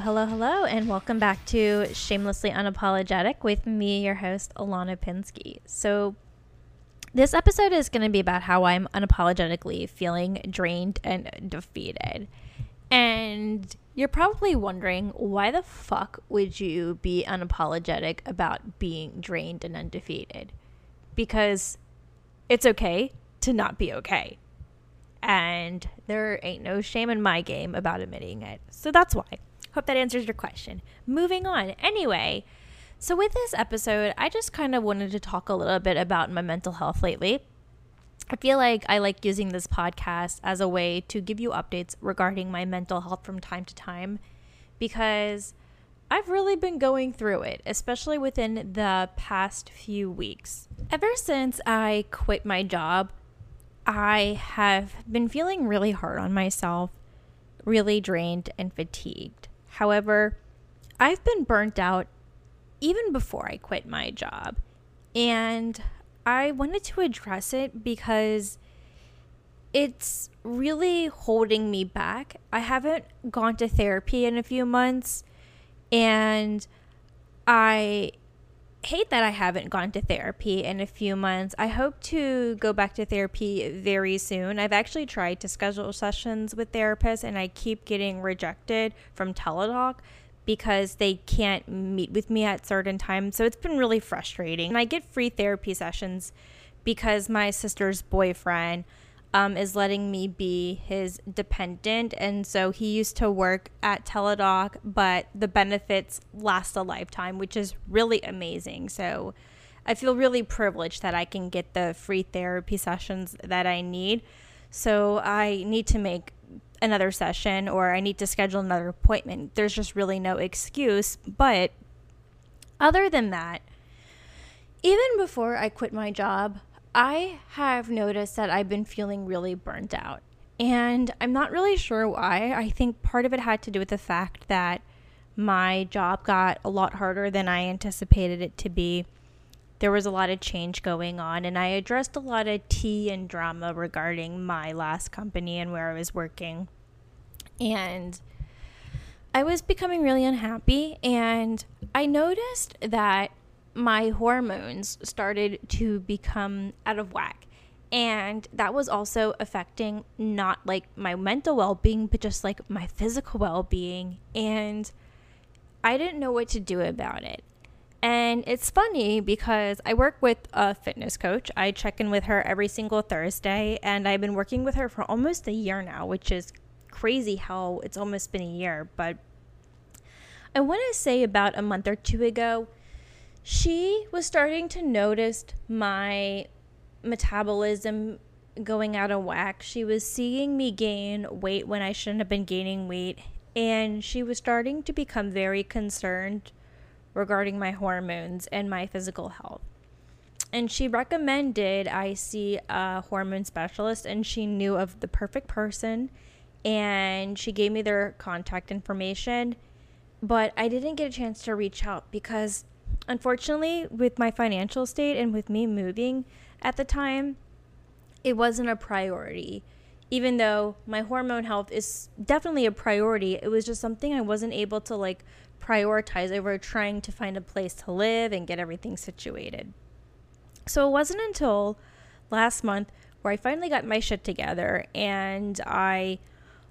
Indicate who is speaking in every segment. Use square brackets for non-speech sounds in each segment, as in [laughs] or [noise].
Speaker 1: hello, hello, and welcome back to Shamelessly Unapologetic with me, your host, Ilana Pinsky. So, this episode is going to be about how I'm unapologetically feeling drained and defeated. And you're probably wondering why the fuck would you be unapologetic about being drained and undefeated? Because it's okay to not be okay. And there ain't no shame in my game about admitting it. So that's why. Hope that answers your question. Moving on. Anyway, so with this episode, I just kind of wanted to talk a little bit about my mental health lately. I feel like I like using this podcast as a way to give you updates regarding my mental health from time to time because I've really been going through it, especially within the past few weeks. Ever since I quit my job, I have been feeling really hard on myself, really drained and fatigued. However, I've been burnt out even before I quit my job. And I wanted to address it because it's really holding me back. I haven't gone to therapy in a few months and I hate that I haven't gone to therapy in a few months. I hope to go back to therapy very soon. I've actually tried to schedule sessions with therapists and I keep getting rejected from Teladoc because they can't meet with me at certain times. So it's been really frustrating. And I get free therapy sessions because my sister's boyfriend um, is letting me be his dependent. And so he used to work at Teladoc, but the benefits last a lifetime, which is really amazing. So I feel really privileged that I can get the free therapy sessions that I need. So I need to make another session or I need to schedule another appointment. There's just really no excuse. But other than that, even before I quit my job, I have noticed that I've been feeling really burnt out. And I'm not really sure why. I think part of it had to do with the fact that my job got a lot harder than I anticipated it to be. There was a lot of change going on, and I addressed a lot of tea and drama regarding my last company and where I was working. And I was becoming really unhappy, and I noticed that my hormones started to become out of whack. And that was also affecting not like my mental well being, but just like my physical well being. And I didn't know what to do about it. And it's funny because I work with a fitness coach. I check in with her every single Thursday, and I've been working with her for almost a year now, which is crazy how it's almost been a year. But I want to say about a month or two ago, she was starting to notice my metabolism going out of whack. She was seeing me gain weight when I shouldn't have been gaining weight. And she was starting to become very concerned regarding my hormones and my physical health. And she recommended I see a hormone specialist, and she knew of the perfect person. And she gave me their contact information. But I didn't get a chance to reach out because unfortunately, with my financial state and with me moving at the time, it wasn't a priority. Even though my hormone health is definitely a priority, it was just something I wasn't able to like prioritize over trying to find a place to live and get everything situated. So it wasn't until last month where I finally got my shit together and I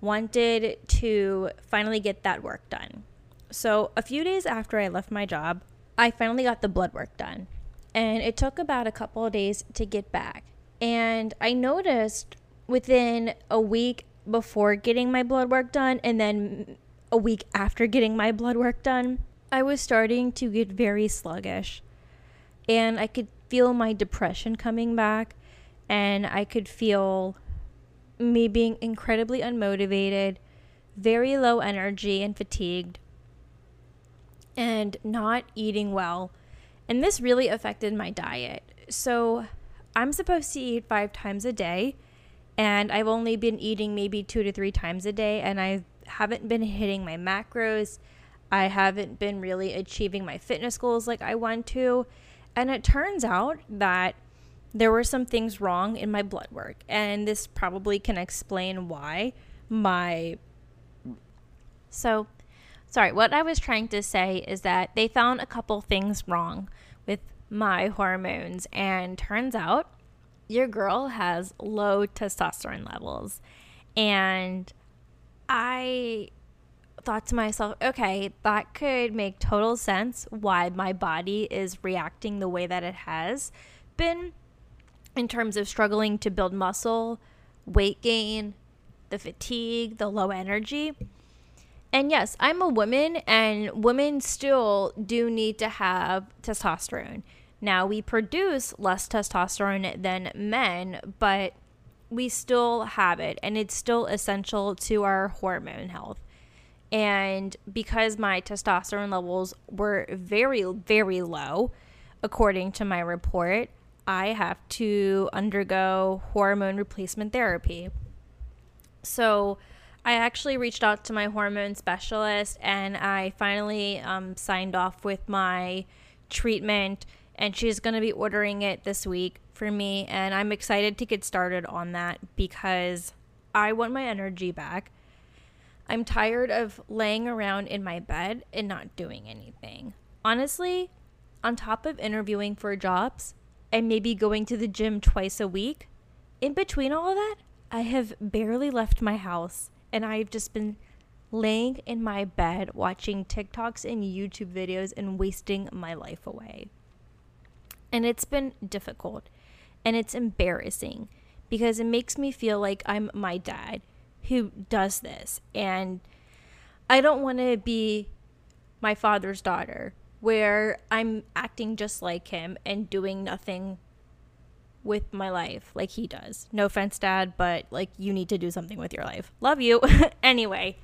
Speaker 1: wanted to finally get that work done. So a few days after I left my job, I finally got the blood work done. And it took about a couple of days to get back. And I noticed within a week before getting my blood work done and then a week after getting my blood work done, I was starting to get very sluggish. And I could feel my depression coming back. And I could feel me being incredibly unmotivated, very low energy, and fatigued and not eating well. And this really affected my diet. So I'm supposed to eat five times a day, and I've only been eating maybe two to three times a day, and I haven't been hitting my macros. I haven't been really achieving my fitness goals like I want to. And it turns out that there were some things wrong in my blood work, and this probably can explain why my. So, sorry, what I was trying to say is that they found a couple things wrong with my hormones, and turns out your girl has low testosterone levels. And I thought to myself, okay, that could make total sense why my body is reacting the way that it has been in terms of struggling to build muscle, weight gain, the fatigue, the low energy. And yes, I'm a woman, and women still do need to have testosterone. Now, we produce less testosterone than men, but we still have it, and it's still essential to our hormone health. And because my testosterone levels were very, very low, according to my report, I have to undergo hormone replacement therapy. So, I actually reached out to my hormone specialist and I finally um, signed off with my treatment and she's going to be ordering it this week for me and I'm excited to get started on that because I want my energy back. I'm tired of laying around in my bed and not doing anything. Honestly, on top of interviewing for jobs and maybe going to the gym twice a week, in between all of that, I have barely left my house and I've just been laying in my bed watching TikToks and YouTube videos and wasting my life away. And it's been difficult and it's embarrassing because it makes me feel like I'm my dad who does this. And I don't want to be my father's daughter where I'm acting just like him and doing nothing with my life like he does. No offense, dad, but like you need to do something with your life. Love you. [laughs] anyway,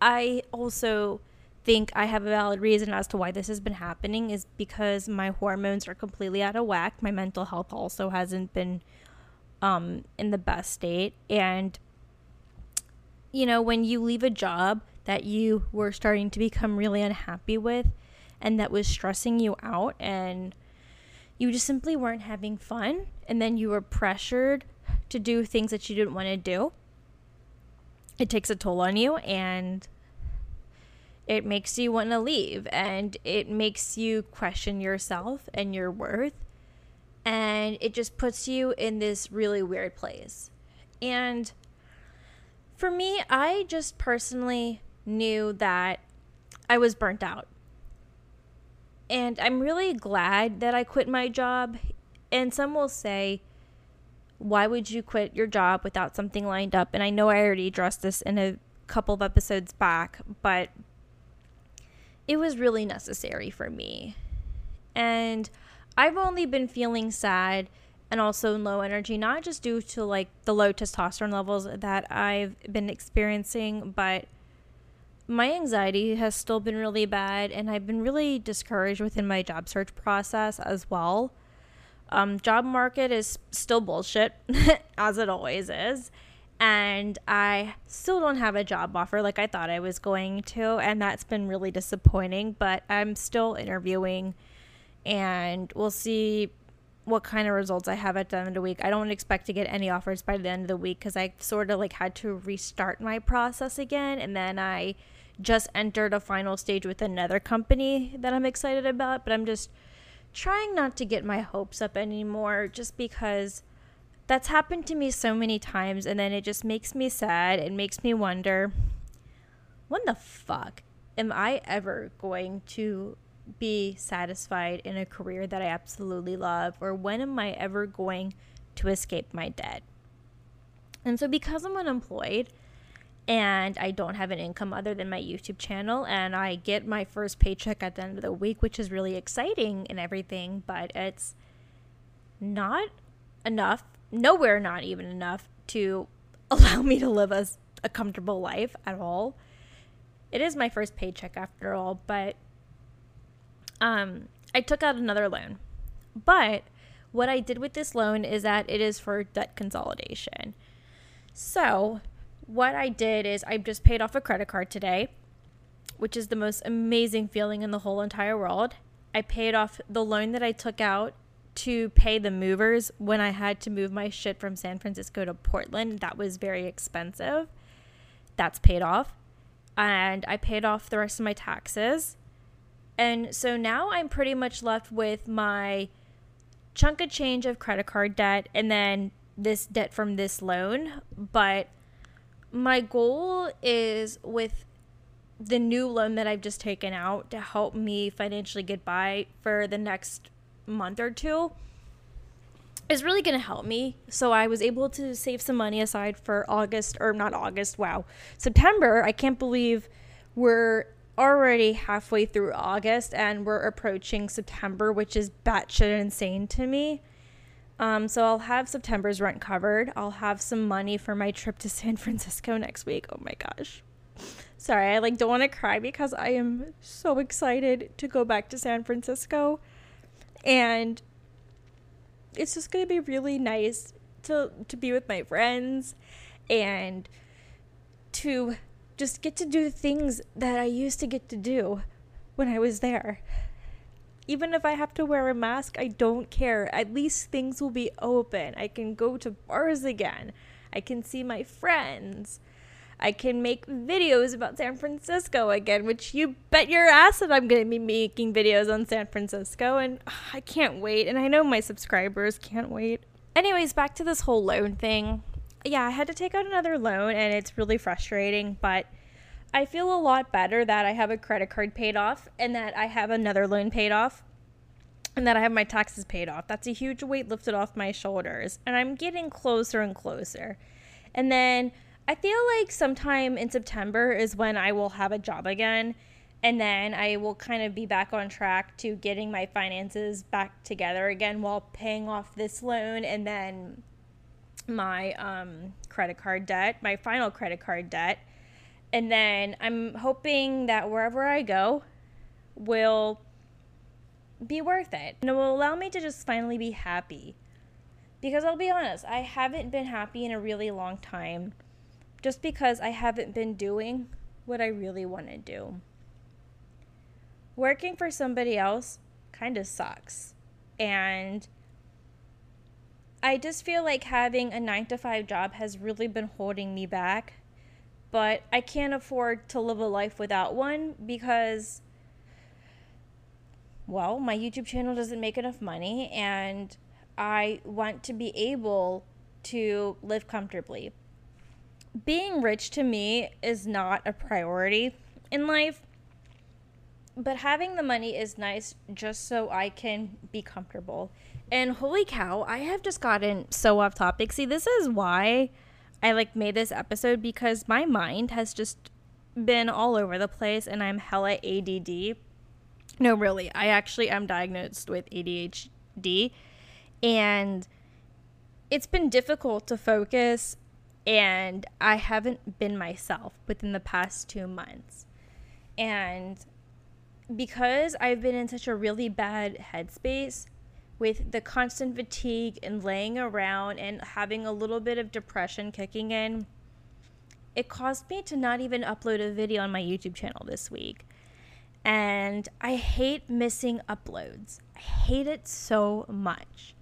Speaker 1: I also think I have a valid reason as to why this has been happening is because my hormones are completely out of whack. My mental health also hasn't been um, in the best state. And, you know, when you leave a job that you were starting to become really unhappy with and that was stressing you out and you just simply weren't having fun and then you were pressured to do things that you didn't want to do, it takes a toll on you and it makes you want to leave and it makes you question yourself and your worth and it just puts you in this really weird place. And for me, I just personally knew that I was burnt out. And I'm really glad that I quit my job. And some will say, why would you quit your job without something lined up? And I know I already addressed this in a couple of episodes back, but it was really necessary for me. And I've only been feeling sad and also low energy, not just due to like the low testosterone levels that I've been experiencing, but my anxiety has still been really bad and I've been really discouraged within my job search process as well. Um, job market is still bullshit, [laughs] as it always is and I still don't have a job offer like I thought I was going to, and that's been really disappointing. But I'm still interviewing, and we'll see what kind of results I have at the end of the week. I don't expect to get any offers by the end of the week because I sort of like had to restart my process again, and then I just entered a final stage with another company that I'm excited about. But I'm just trying not to get my hopes up anymore, just because that's happened to me so many times and then it just makes me sad it makes me wonder when the fuck am i ever going to be satisfied in a career that i absolutely love or when am i ever going to escape my debt and so because i'm unemployed and I don't have an income other than my YouTube channel. And I get my first paycheck at the end of the week, which is really exciting and everything, but it's not enough nowhere not even enough to [laughs] allow me to live a, a comfortable life at all. It is my first paycheck after all, but um, I took out another loan. But what I did with this loan is that it is for debt consolidation. So, what I did is I just paid off a credit card today, which is the most amazing feeling in the whole entire world. I paid off the loan that I took out to pay the movers when I had to move my shit from San Francisco to Portland. That was very expensive. That's paid off. and I paid off the rest of my taxes. And so now I'm pretty much left with my chunk of change of credit card debt and then this debt from this loan. But my goal is with the new loan that I've just taken out to help me financially get by for the next month or two is really going to help me. So I was able to save some money aside for August or not August. Wow. September. I can't believe we're already halfway through August and we're approaching September, which is batshit insane to me. Um, so I'll have September's rent covered. I'll have some money for my trip to [laughs] San Francisco next week. Oh my gosh. Sorry, I like don't want to cry because I am so excited to go back to San Francisco. And it's just going to be really nice to to be with my friends and to just get to do things that I used to get to do when I was there. Even if I have to wear a mask, I don't care. At least things will be open. I can go to bars again. I can see my friends. I can make videos about San Francisco again, which you bet your ass that I'm going to be making videos on San Francisco. And ugh, I can't wait. And I know my subscribers can't wait. Anyways, back to this whole loan thing. Yeah, I had to take out another loan, and it's really frustrating, but I feel a lot better that I have a credit card paid off and that I have another loan paid off and that I have my taxes paid off. That's a huge weight lifted off my shoulders, and I'm getting closer and closer. And then I feel like sometime in September is when I will have a job again. And then I will kind of be back on track to getting my finances back together again while paying off this loan and then my um, credit card debt, my final credit card debt. And then I'm hoping that wherever I go will be worth it. And it will allow me to just finally be happy. Because I'll be honest, I haven't been happy in a really long time just because I haven't been doing what I really want to do. Working for somebody else kind of sucks. And I just feel like having a 9 to 5 job has really been holding me back. But I can't afford to live a life without one because well, my YouTube channel doesn't make enough money and I want to be able to live comfortably being rich to me is not a priority in life. But having the money is nice just so I can be comfortable. And holy cow, I have just gotten so off topic. See, this is why I like made this episode because my mind has just been all over the place and I'm hella ADD. No, really. I actually am diagnosed with ADHD and it's been difficult to focus and I haven't been myself within the past two months. And because I've been in such a really bad headspace with the constant fatigue and laying around and having a little bit of depression kicking in, it caused me to not even upload a video on my YouTube channel this week. And I hate missing uploads. I hate it so much.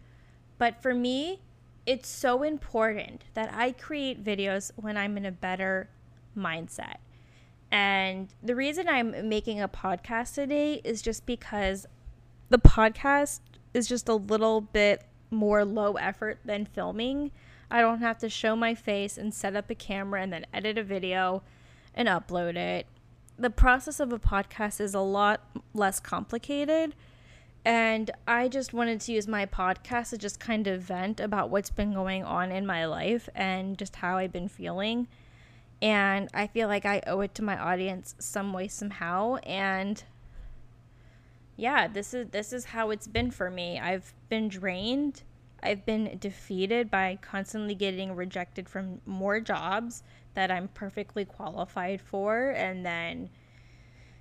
Speaker 1: But for me, it's so important that I create videos when I'm in a better mindset. And the reason I'm making a podcast today is just because the podcast is just a little bit more low effort than filming. I don't have to show my face and set up a camera and then edit a video and upload it. The process of a podcast is a lot less complicated and I just wanted to use my podcast to just kind of vent about what's been going on in my life and just how I've been feeling. And I feel like I owe it to my audience some way somehow and yeah, this is this is how it's been for me. I've been drained. I've been defeated by constantly getting rejected from more jobs that I'm perfectly qualified for and then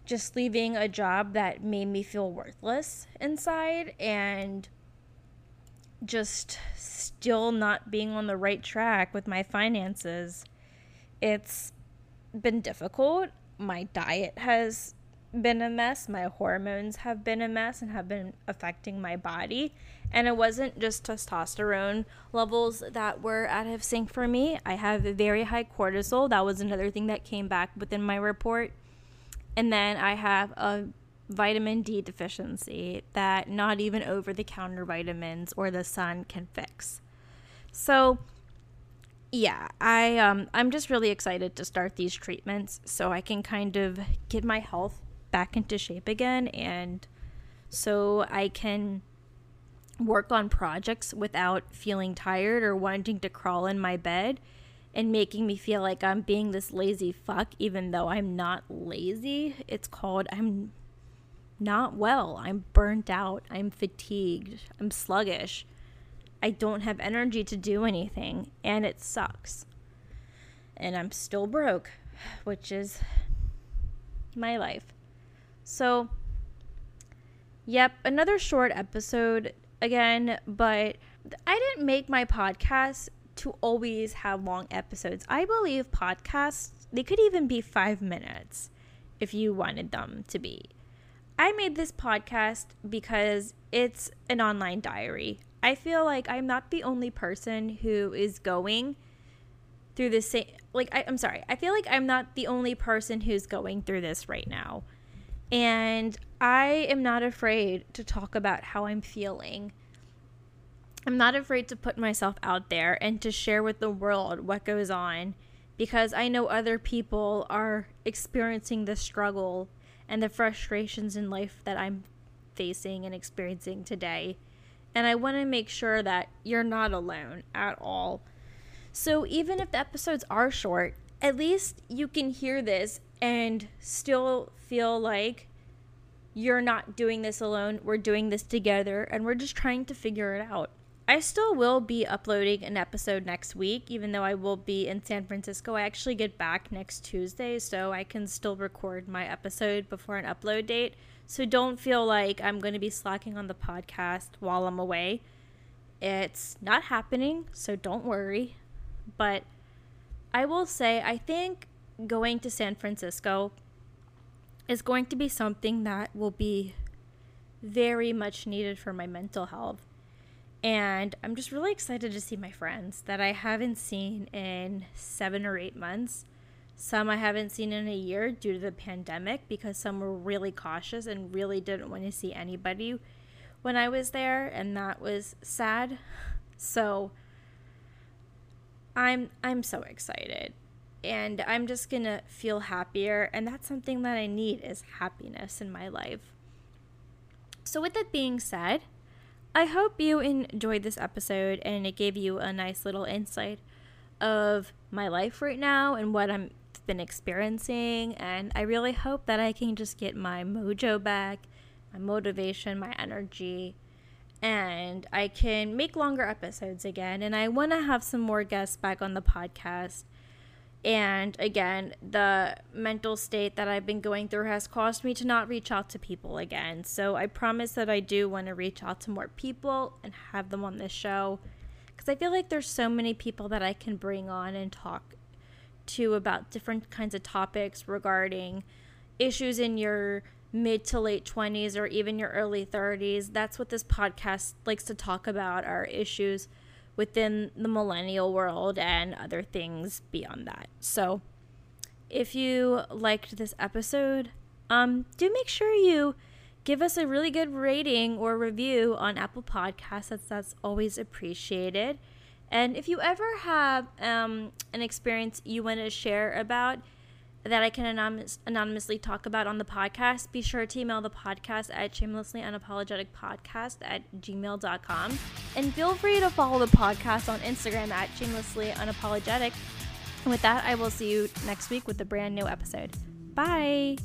Speaker 1: just leaving a job that made me feel worthless inside and just still not being on the right track with my finances. It's been difficult. My diet has been a mess. My hormones have been a mess and have been affecting my body. And it wasn't just testosterone levels that were out of sync for me. I have very high cortisol. That was another thing that came back within my report. And then I have a vitamin D deficiency that not even over the counter vitamins or the sun can fix. So, yeah, I um I'm just really excited to start these treatments so I can kind of get my health back into shape again and so I can work on projects without feeling tired or wanting to crawl in my bed and making me feel like I'm being this lazy fuck even though I'm not lazy. It's called I'm not well. I'm burnt out. I'm fatigued. I'm sluggish. I don't have energy to do anything and it sucks. And I'm still broke, which is my life. So, yep, another short episode again, but I didn't make my podcast to always have long episodes. I believe podcasts, they could even be five minutes if you wanted them to be. I made this podcast because it's an online diary. I feel like I'm not the only person who is going through the same like I, I'm sorry, I feel like I'm not the only person who's going through this right now. And I am not afraid to talk about how I'm feeling. I'm not afraid to put myself out there and to share with the world what goes on because I know other people are experiencing the struggle and the frustrations in life that I'm facing and experiencing today. And I want to make sure that you're not alone at all. So even if the episodes are short, at least you can hear this and still feel like you're not doing this alone. We're doing this together and we're just trying to figure it out. I still will be uploading an episode next week, even though I will be in San Francisco. I actually get back next Tuesday, so I can still record my episode before an upload date. So don't feel like I'm going to be slacking on the podcast while I'm away. It's not happening, so don't worry. But I will say, I think going to San Francisco is going to be something that will be very much needed for my mental health. And I'm just really excited to see my friends that I haven't seen in seven or eight months. Some I haven't seen in a year due to the pandemic because some were really cautious and really didn't want to see anybody when I was there, and that was sad. So I'm I'm so excited and I'm just going to feel happier and that's something that I need is happiness in my life. So with that being said, I hope you enjoyed this episode and it gave you a nice little insight of my life right now and what I've been experiencing and I really hope that I can just get my mojo back, my motivation, my energy and I can make longer episodes again and I want to have some more guests back on the podcast and again, the mental state that I've been going through has caused me to not reach out to people again. So I promise that I do want to reach out to more people and have them on this show. Because I feel like there's so many people that I can bring on and talk to about different kinds of topics regarding issues in your mid to late 20s or even your early 30s. That's what this podcast likes to talk about are issues within the millennial world and other things beyond that. So, if you liked this episode, um, do make sure you give us a really good rating or review on Apple Podcasts. That's, that's always appreciated. And if you ever have um, an experience you want to share about, that I can anonymous, anonymously talk about on the podcast, be sure to email the podcast at shamelessly unapologetic podcast at gmail.com. And feel free to follow the podcast on Instagram at shamelessly unapologetic. And with that, I will see you next week with a brand new episode. Bye.